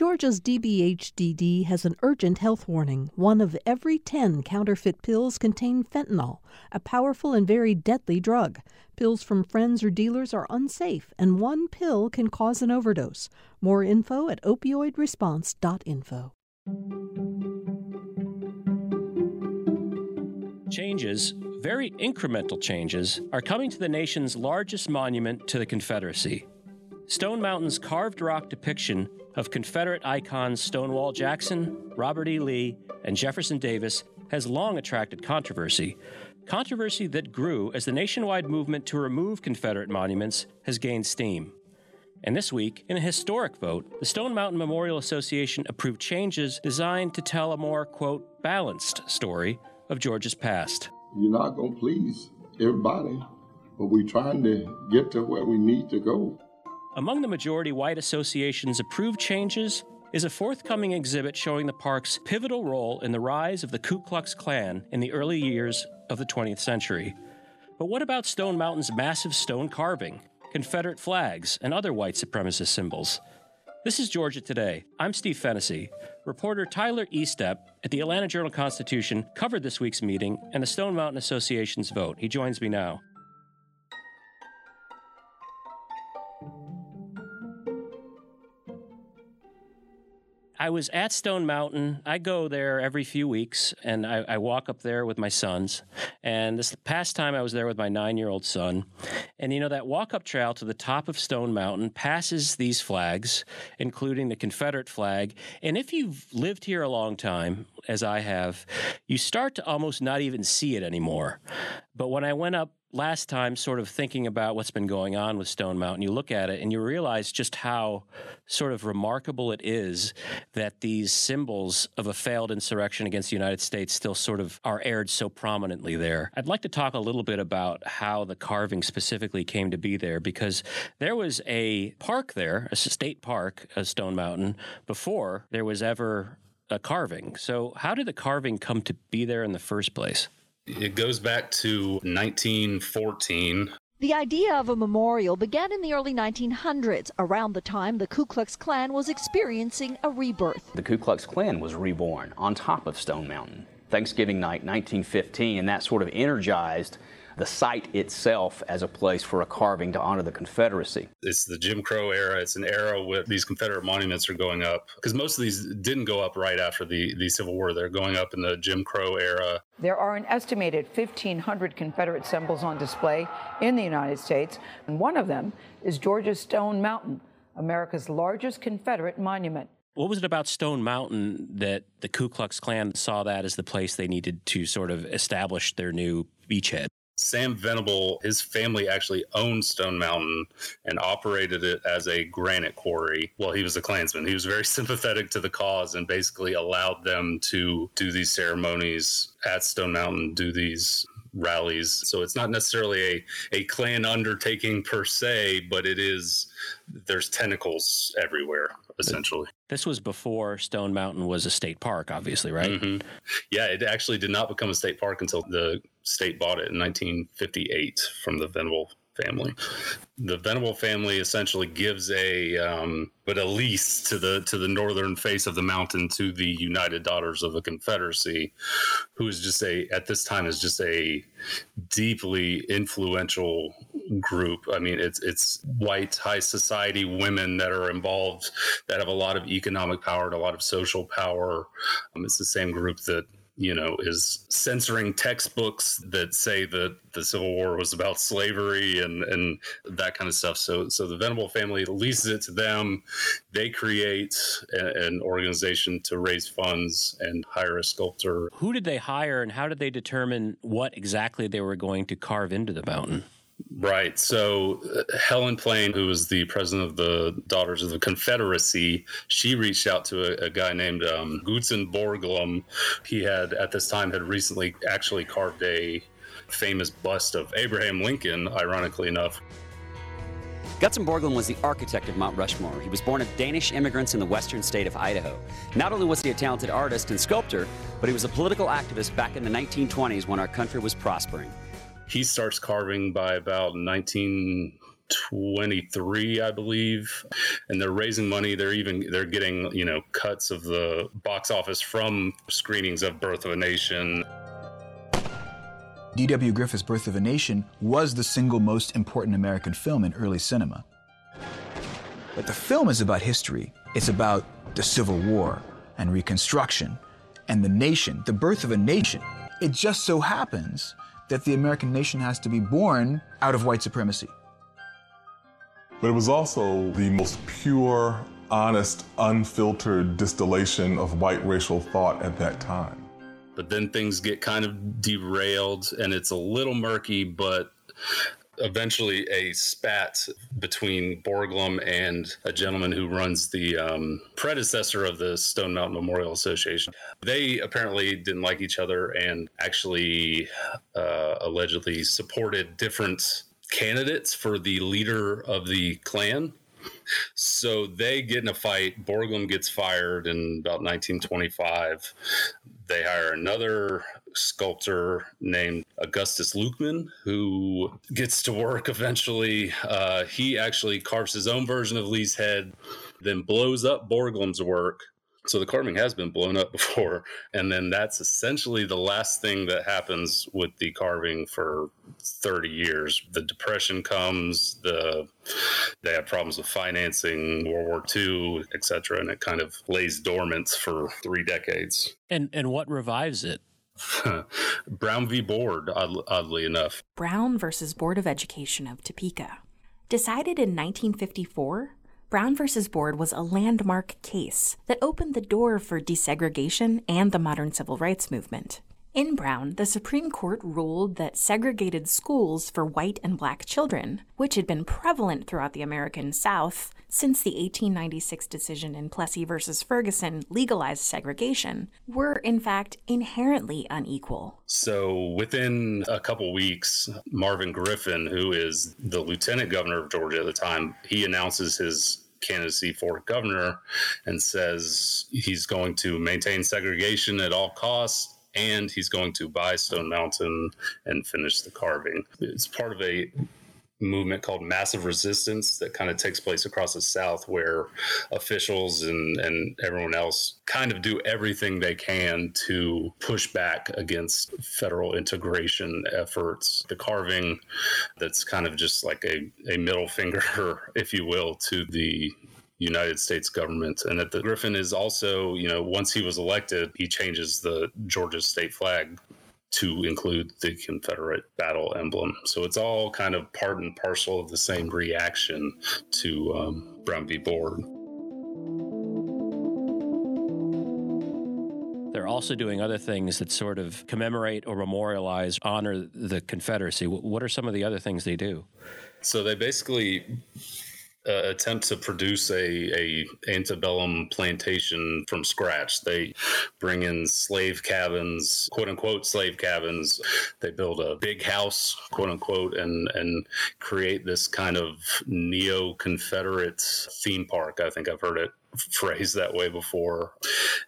Georgia's DBHDD has an urgent health warning. One of every 10 counterfeit pills contain fentanyl, a powerful and very deadly drug. Pills from friends or dealers are unsafe, and one pill can cause an overdose. More info at opioidresponse.info. Changes, very incremental changes, are coming to the nation's largest monument to the Confederacy. Stone Mountain's carved rock depiction of Confederate icons Stonewall Jackson, Robert E. Lee, and Jefferson Davis has long attracted controversy. Controversy that grew as the nationwide movement to remove Confederate monuments has gained steam. And this week, in a historic vote, the Stone Mountain Memorial Association approved changes designed to tell a more, quote, balanced story of Georgia's past. You're not going to please everybody, but we're trying to get to where we need to go. Among the majority white association's approved changes is a forthcoming exhibit showing the park's pivotal role in the rise of the Ku Klux Klan in the early years of the 20th century. But what about Stone Mountain's massive stone carving, Confederate flags, and other white supremacist symbols? This is Georgia Today. I'm Steve Fennessy. Reporter Tyler Estep at the Atlanta Journal Constitution covered this week's meeting and the Stone Mountain Association's vote. He joins me now. I was at Stone Mountain. I go there every few weeks and I, I, walk up there with my sons. And this past time I was there with my nine year old son. And you know, that walk up trail to the top of Stone Mountain passes these flags, including the Confederate flag. And if you've lived here a long time, as I have, you start to almost not even see it anymore. But when I went up last time sort of thinking about what's been going on with Stone Mountain, you look at it and you realize just how sort of remarkable it is that these symbols of a failed insurrection against the United States still sort of are aired so prominently there. I'd like to talk a little bit about how the carving specifically came to be there because there was a park there, a state park, a Stone Mountain, before there was ever a carving. So, how did the carving come to be there in the first place? It goes back to 1914. The idea of a memorial began in the early 1900s, around the time the Ku Klux Klan was experiencing a rebirth. The Ku Klux Klan was reborn on top of Stone Mountain. Thanksgiving night, 1915, and that sort of energized the site itself as a place for a carving to honor the Confederacy. It's the Jim Crow era. It's an era where these Confederate monuments are going up because most of these didn't go up right after the, the Civil War. They're going up in the Jim Crow era. There are an estimated 1,500 Confederate symbols on display in the United States, and one of them is Georgia's Stone Mountain, America's largest Confederate monument. What was it about Stone Mountain that the Ku Klux Klan saw that as the place they needed to sort of establish their new beachhead? Sam Venable, his family actually owned Stone Mountain and operated it as a granite quarry. Well, he was a Klansman. He was very sympathetic to the cause and basically allowed them to do these ceremonies at Stone Mountain, do these rallies. So it's not necessarily a, a Klan undertaking per se, but it is, there's tentacles everywhere, essentially. This was before Stone Mountain was a state park, obviously, right? Mm-hmm. Yeah, it actually did not become a state park until the state bought it in 1958 from the Venable family. The Venable family essentially gives a um, but a lease to the to the northern face of the mountain to the United Daughters of the Confederacy, who is just a at this time is just a deeply influential group. I mean, it's it's white high society women that are involved that have a lot of economic power and a lot of social power. Um, it's the same group that you know, is censoring textbooks that say that the Civil War was about slavery and and that kind of stuff. So so the Venable family leases it to them. They create a, an organization to raise funds and hire a sculptor. Who did they hire, and how did they determine what exactly they were going to carve into the mountain? Right. So uh, Helen Plane, who was the president of the Daughters of the Confederacy, she reached out to a, a guy named um, Gutzen Borglum. He had at this time had recently actually carved a famous bust of Abraham Lincoln, ironically enough. Gutzen Borglum was the architect of Mount Rushmore. He was born of Danish immigrants in the western state of Idaho. Not only was he a talented artist and sculptor, but he was a political activist back in the 1920s when our country was prospering he starts carving by about 1923, i believe and they're raising money they're even they're getting you know cuts of the box office from screenings of birth of a nation D.W. Griffith's Birth of a Nation was the single most important American film in early cinema. But the film is about history. It's about the Civil War and Reconstruction and the nation, the birth of a nation. It just so happens that the American nation has to be born out of white supremacy. But it was also the most pure, honest, unfiltered distillation of white racial thought at that time but then things get kind of derailed and it's a little murky, but eventually a spat between Borglum and a gentleman who runs the um, predecessor of the Stone Mountain Memorial Association. They apparently didn't like each other and actually uh, allegedly supported different candidates for the leader of the Klan. So they get in a fight. Borglum gets fired in about 1925 they hire another sculptor named Augustus Lukeman, who gets to work eventually. Uh, he actually carves his own version of Lee's head, then blows up Borglum's work so the carving has been blown up before, and then that's essentially the last thing that happens with the carving for 30 years. The depression comes, the they have problems with financing, World War II, etc., and it kind of lays dormant for three decades. And and what revives it? Brown v. Board, oddly enough. Brown versus Board of Education of Topeka. Decided in 1954, Brown versus Board was a landmark case that opened the door for desegregation and the modern civil rights movement. In Brown, the Supreme Court ruled that segregated schools for white and black children, which had been prevalent throughout the American South since the 1896 decision in Plessy v. Ferguson legalized segregation, were in fact inherently unequal. So within a couple weeks, Marvin Griffin, who is the lieutenant governor of Georgia at the time, he announces his candidacy for governor and says he's going to maintain segregation at all costs and he's going to buy Stone Mountain and finish the carving. It's part of a movement called massive resistance that kind of takes place across the south where officials and, and everyone else kind of do everything they can to push back against federal integration efforts the carving that's kind of just like a, a middle finger if you will to the United States government. And that the Griffin is also, you know, once he was elected, he changes the Georgia state flag to include the Confederate battle emblem. So it's all kind of part and parcel of the same reaction to um, Brown v. Board. They're also doing other things that sort of commemorate or memorialize, honor the Confederacy. What are some of the other things they do? So they basically uh, attempt to produce a, a antebellum plantation from scratch. They bring in slave cabins, quote unquote slave cabins. They build a big house, quote unquote, and and create this kind of neo Confederate theme park. I think I've heard it phrased that way before.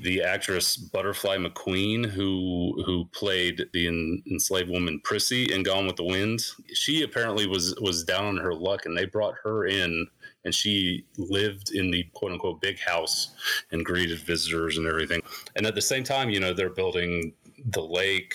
The actress Butterfly McQueen, who who played the enslaved woman Prissy in Gone with the Wind, she apparently was was down on her luck, and they brought her in and she lived in the quote unquote big house and greeted visitors and everything. And at the same time, you know, they're building the lake,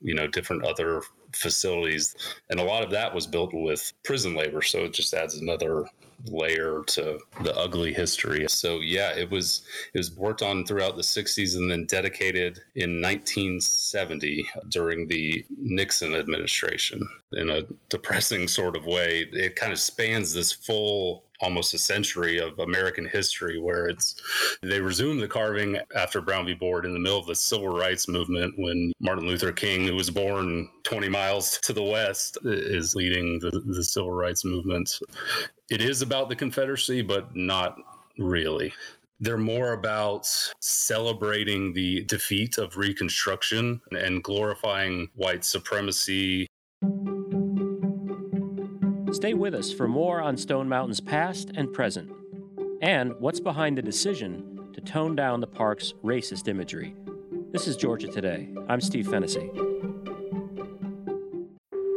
you know, different other facilities. And a lot of that was built with prison labor. So it just adds another layer to the ugly history. So yeah, it was it was worked on throughout the 60s and then dedicated in 1970 during the Nixon administration in a depressing sort of way. It kind of spans this full almost a century of American history where it's they resumed the carving after Brown v. Board in the middle of the civil rights movement when Martin Luther King, who was born 20 miles to the west, is leading the, the civil rights movement it is about the Confederacy, but not really. They're more about celebrating the defeat of Reconstruction and glorifying white supremacy. Stay with us for more on Stone Mountain's past and present, and what's behind the decision to tone down the park's racist imagery. This is Georgia Today. I'm Steve Fennessy.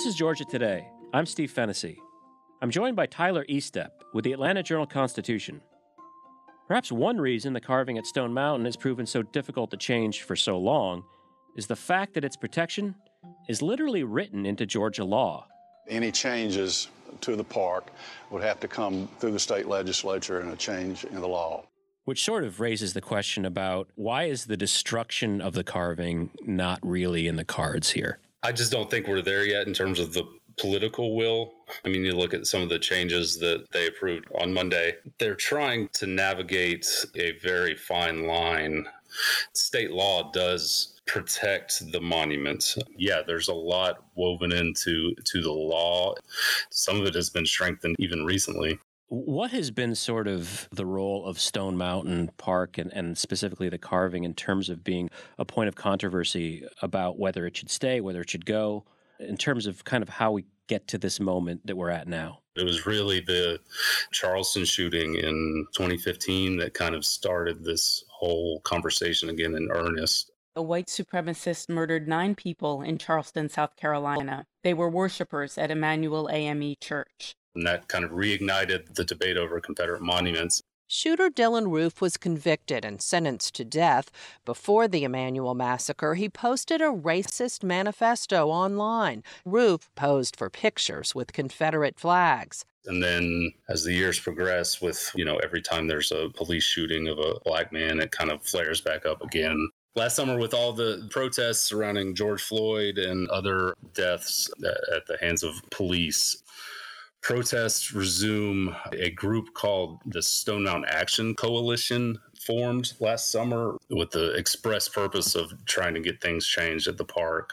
This is Georgia Today. I'm Steve Fennessy. I'm joined by Tyler Estep with the Atlanta Journal Constitution. Perhaps one reason the carving at Stone Mountain has proven so difficult to change for so long is the fact that its protection is literally written into Georgia law. Any changes to the park would have to come through the state legislature and a change in the law. Which sort of raises the question about why is the destruction of the carving not really in the cards here? I just don't think we're there yet in terms of the political will. I mean, you look at some of the changes that they approved on Monday, they're trying to navigate a very fine line. State law does protect the monuments. Yeah, there's a lot woven into to the law. Some of it has been strengthened even recently. What has been sort of the role of Stone Mountain Park and, and specifically the carving in terms of being a point of controversy about whether it should stay, whether it should go, in terms of kind of how we get to this moment that we're at now? It was really the Charleston shooting in 2015 that kind of started this whole conversation again in earnest. A white supremacist murdered nine people in Charleston, South Carolina. They were worshipers at Emanuel AME Church. And that kind of reignited the debate over Confederate monuments. Shooter Dylann Roof was convicted and sentenced to death. Before the Emanuel massacre, he posted a racist manifesto online. Roof posed for pictures with Confederate flags. And then as the years progress, with, you know, every time there's a police shooting of a black man, it kind of flares back up again. Last summer, with all the protests surrounding George Floyd and other deaths at the hands of police, protests resume. A group called the Stone Mountain Action Coalition formed last summer with the express purpose of trying to get things changed at the park.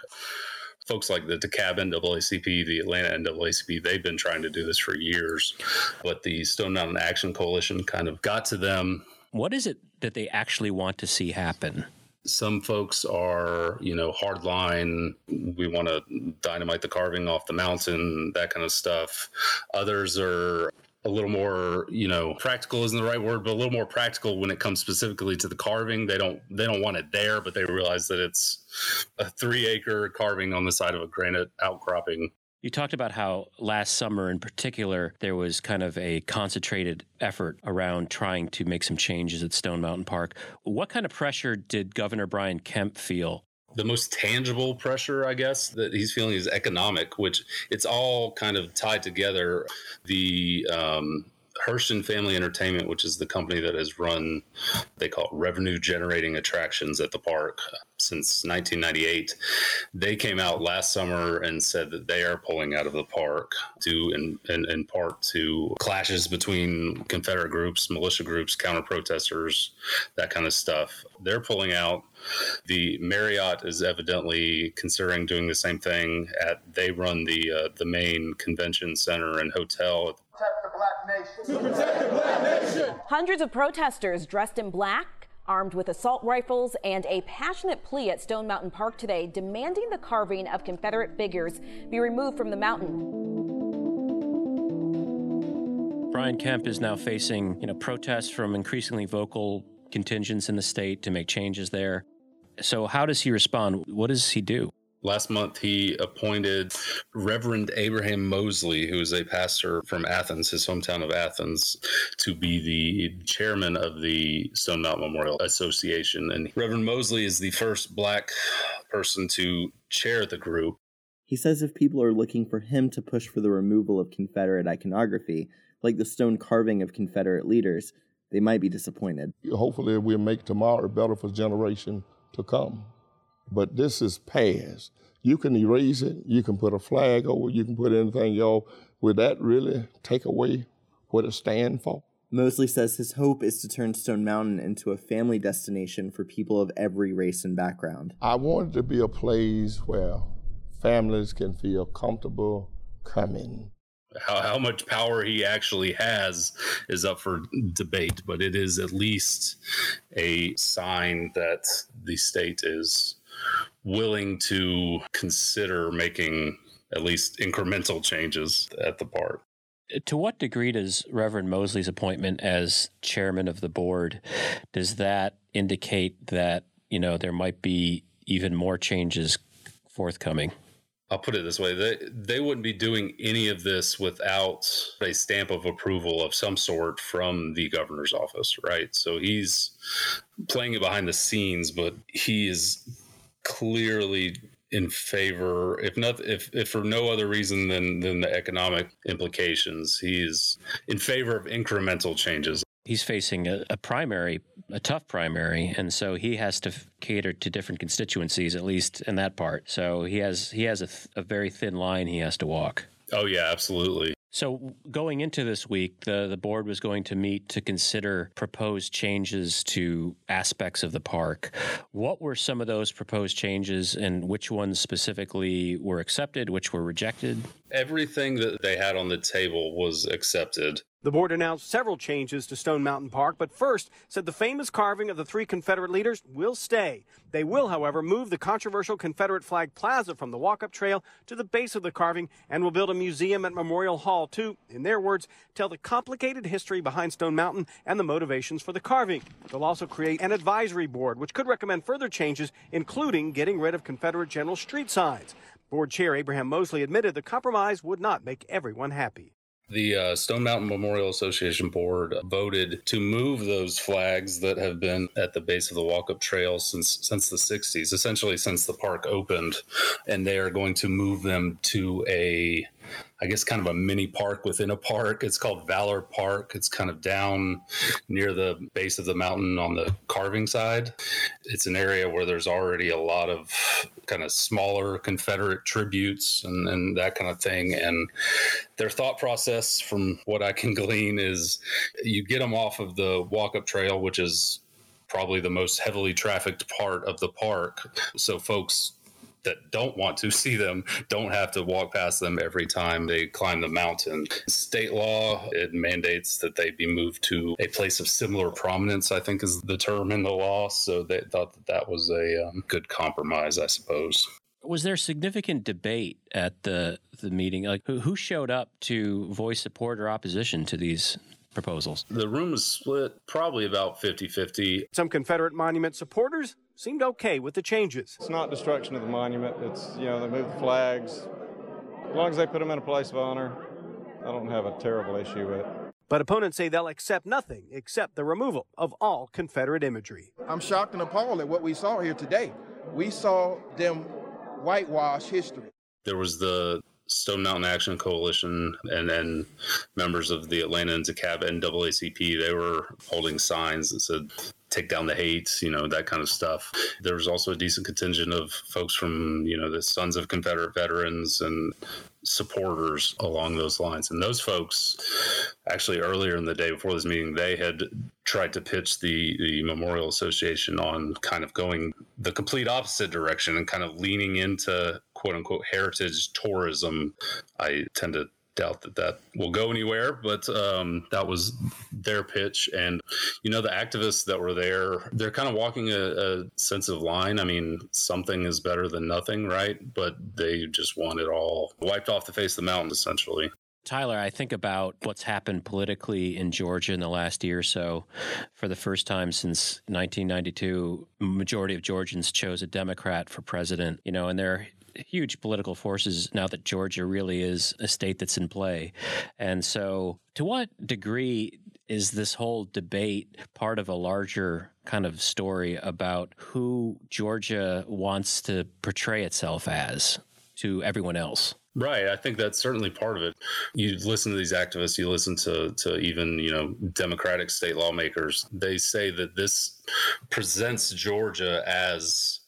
Folks like the DeKalb NAACP, the Atlanta NAACP, they've been trying to do this for years, but the Stone Mountain Action Coalition kind of got to them. What is it that they actually want to see happen? Some folks are, you know, hardline. We want to dynamite the carving off the mountain, that kind of stuff. Others are a little more, you know, practical isn't the right word, but a little more practical when it comes specifically to the carving. They don't they don't want it there, but they realize that it's a three acre carving on the side of a granite outcropping. You talked about how last summer, in particular, there was kind of a concentrated effort around trying to make some changes at Stone Mountain Park. What kind of pressure did Governor Brian Kemp feel the most tangible pressure, I guess, that he's feeling is economic, which it's all kind of tied together. The um, Herschend Family Entertainment, which is the company that has run, they call it revenue generating attractions at the park since 1998. They came out last summer and said that they are pulling out of the park due in, in, in part to clashes between Confederate groups, militia groups, counter protesters, that kind of stuff. They're pulling out. The Marriott is evidently considering doing the same thing. At they run the uh, the main convention center and hotel Protect the nation. Protect the black nation. Hundreds of protesters dressed in black, armed with assault rifles, and a passionate plea at Stone Mountain Park today demanding the carving of Confederate figures be removed from the mountain. Brian Kemp is now facing, you know, protests from increasingly vocal contingents in the state to make changes there. So how does he respond? What does he do? Last month, he appointed Reverend Abraham Mosley, who is a pastor from Athens, his hometown of Athens, to be the chairman of the Stone Mountain Memorial Association. And Reverend Mosley is the first black person to chair the group. He says if people are looking for him to push for the removal of Confederate iconography, like the stone carving of Confederate leaders, they might be disappointed. Hopefully, we'll make tomorrow better for generation to come. But this is past. You can erase it. You can put a flag over. it, You can put anything else. Would that really take away what it stands for? Mosley says his hope is to turn Stone Mountain into a family destination for people of every race and background. I want it to be a place where families can feel comfortable coming. How, how much power he actually has is up for debate, but it is at least a sign that the state is willing to consider making at least incremental changes at the park. To what degree does Reverend Mosley's appointment as chairman of the board does that indicate that you know there might be even more changes forthcoming? I'll put it this way: they they wouldn't be doing any of this without a stamp of approval of some sort from the governor's office, right? So he's playing it behind the scenes, but he is clearly in favor, if not, if, if for no other reason than than the economic implications, he's in favor of incremental changes. He's facing a, a primary, a tough primary, and so he has to f- cater to different constituencies, at least in that part. So he has he has a, th- a very thin line he has to walk. Oh yeah, absolutely. So, going into this week, the, the board was going to meet to consider proposed changes to aspects of the park. What were some of those proposed changes, and which ones specifically were accepted, which were rejected? Everything that they had on the table was accepted. The board announced several changes to Stone Mountain Park, but first said the famous carving of the three Confederate leaders will stay. They will, however, move the controversial Confederate flag plaza from the walk up trail to the base of the carving and will build a museum at Memorial Hall to, in their words, tell the complicated history behind Stone Mountain and the motivations for the carving. They'll also create an advisory board, which could recommend further changes, including getting rid of Confederate general street signs. Board Chair Abraham Mosley admitted the compromise would not make everyone happy. The uh, Stone Mountain Memorial Association board voted to move those flags that have been at the base of the walk-up trail since since the 60s, essentially since the park opened, and they are going to move them to a I guess kind of a mini park within a park. It's called Valor Park. It's kind of down near the base of the mountain on the carving side. It's an area where there's already a lot of kind of smaller Confederate tributes and, and that kind of thing. And their thought process, from what I can glean, is you get them off of the walk up trail, which is probably the most heavily trafficked part of the park. So folks that don't want to see them don't have to walk past them every time they climb the mountain. State law, it mandates that they be moved to a place of similar prominence, I think is the term in the law. So they thought that that was a um, good compromise, I suppose. Was there significant debate at the the meeting? Like who, who showed up to voice support or opposition to these proposals? The room was split probably about 50 50. Some Confederate monument supporters seemed okay with the changes. It's not destruction of the monument. It's, you know, they move the flags. As long as they put them in a place of honor, I don't have a terrible issue with it. But opponents say they'll accept nothing except the removal of all Confederate imagery. I'm shocked and appalled at what we saw here today. We saw them whitewash history. There was the Stone Mountain Action Coalition and then members of the Atlanta and DeKalb NAACP, they were holding signs that said, take down the hate, you know, that kind of stuff. There was also a decent contingent of folks from, you know, the Sons of Confederate Veterans and supporters along those lines. And those folks, actually, earlier in the day before this meeting, they had tried to pitch the, the Memorial Association on kind of going the complete opposite direction and kind of leaning into quote unquote heritage tourism. I tend to doubt that that will go anywhere, but um, that was their pitch. And, you know, the activists that were there, they're kind of walking a, a sensitive line. I mean, something is better than nothing, right? But they just want it all wiped off the face of the mountain, essentially. Tyler, I think about what's happened politically in Georgia in the last year or so. For the first time since 1992, majority of Georgians chose a Democrat for president. You know, and there huge political forces now that Georgia really is a state that's in play. And so, to what degree is this whole debate part of a larger kind of story about who Georgia wants to portray itself as to everyone else? Right. I think that's certainly part of it. You listen to these activists, you listen to, to even, you know, Democratic state lawmakers. They say that this presents Georgia as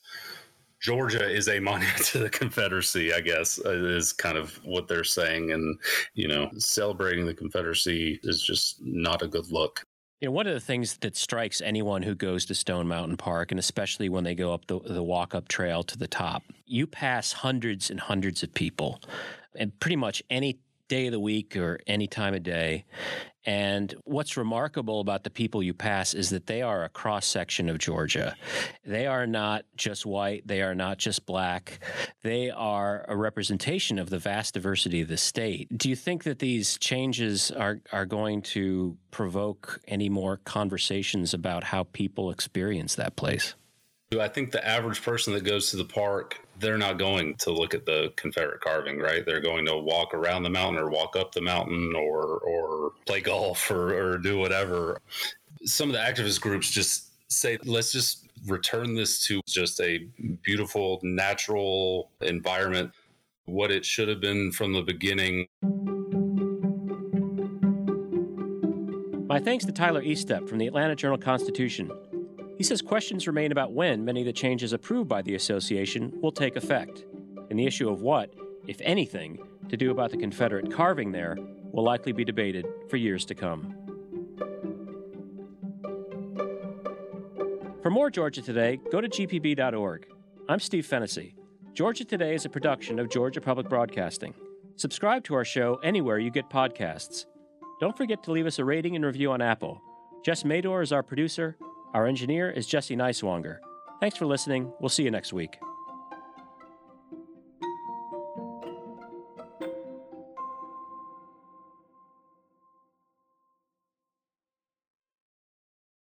Georgia is a monument to the Confederacy, I guess, uh, is kind of what they're saying. And, you know, celebrating the Confederacy is just not a good look. You know, one of the things that strikes anyone who goes to Stone Mountain Park, and especially when they go up the, the walk up trail to the top, you pass hundreds and hundreds of people. And pretty much any day of the week or any time of day. And what's remarkable about the people you pass is that they are a cross section of Georgia. They are not just white, they are not just black, they are a representation of the vast diversity of the state. Do you think that these changes are, are going to provoke any more conversations about how people experience that place? I think the average person that goes to the park, they're not going to look at the Confederate carving, right? They're going to walk around the mountain or walk up the mountain or or play golf or, or do whatever. Some of the activist groups just say, let's just return this to just a beautiful, natural environment, what it should have been from the beginning. My thanks to Tyler Estep from the Atlanta Journal Constitution. He says questions remain about when many of the changes approved by the association will take effect, and the issue of what, if anything, to do about the Confederate carving there will likely be debated for years to come. For more Georgia Today, go to gpb.org. I'm Steve Fennessy. Georgia Today is a production of Georgia Public Broadcasting. Subscribe to our show anywhere you get podcasts. Don't forget to leave us a rating and review on Apple. Jess Mador is our producer. Our engineer is Jesse Neiswanger. Thanks for listening. We'll see you next week.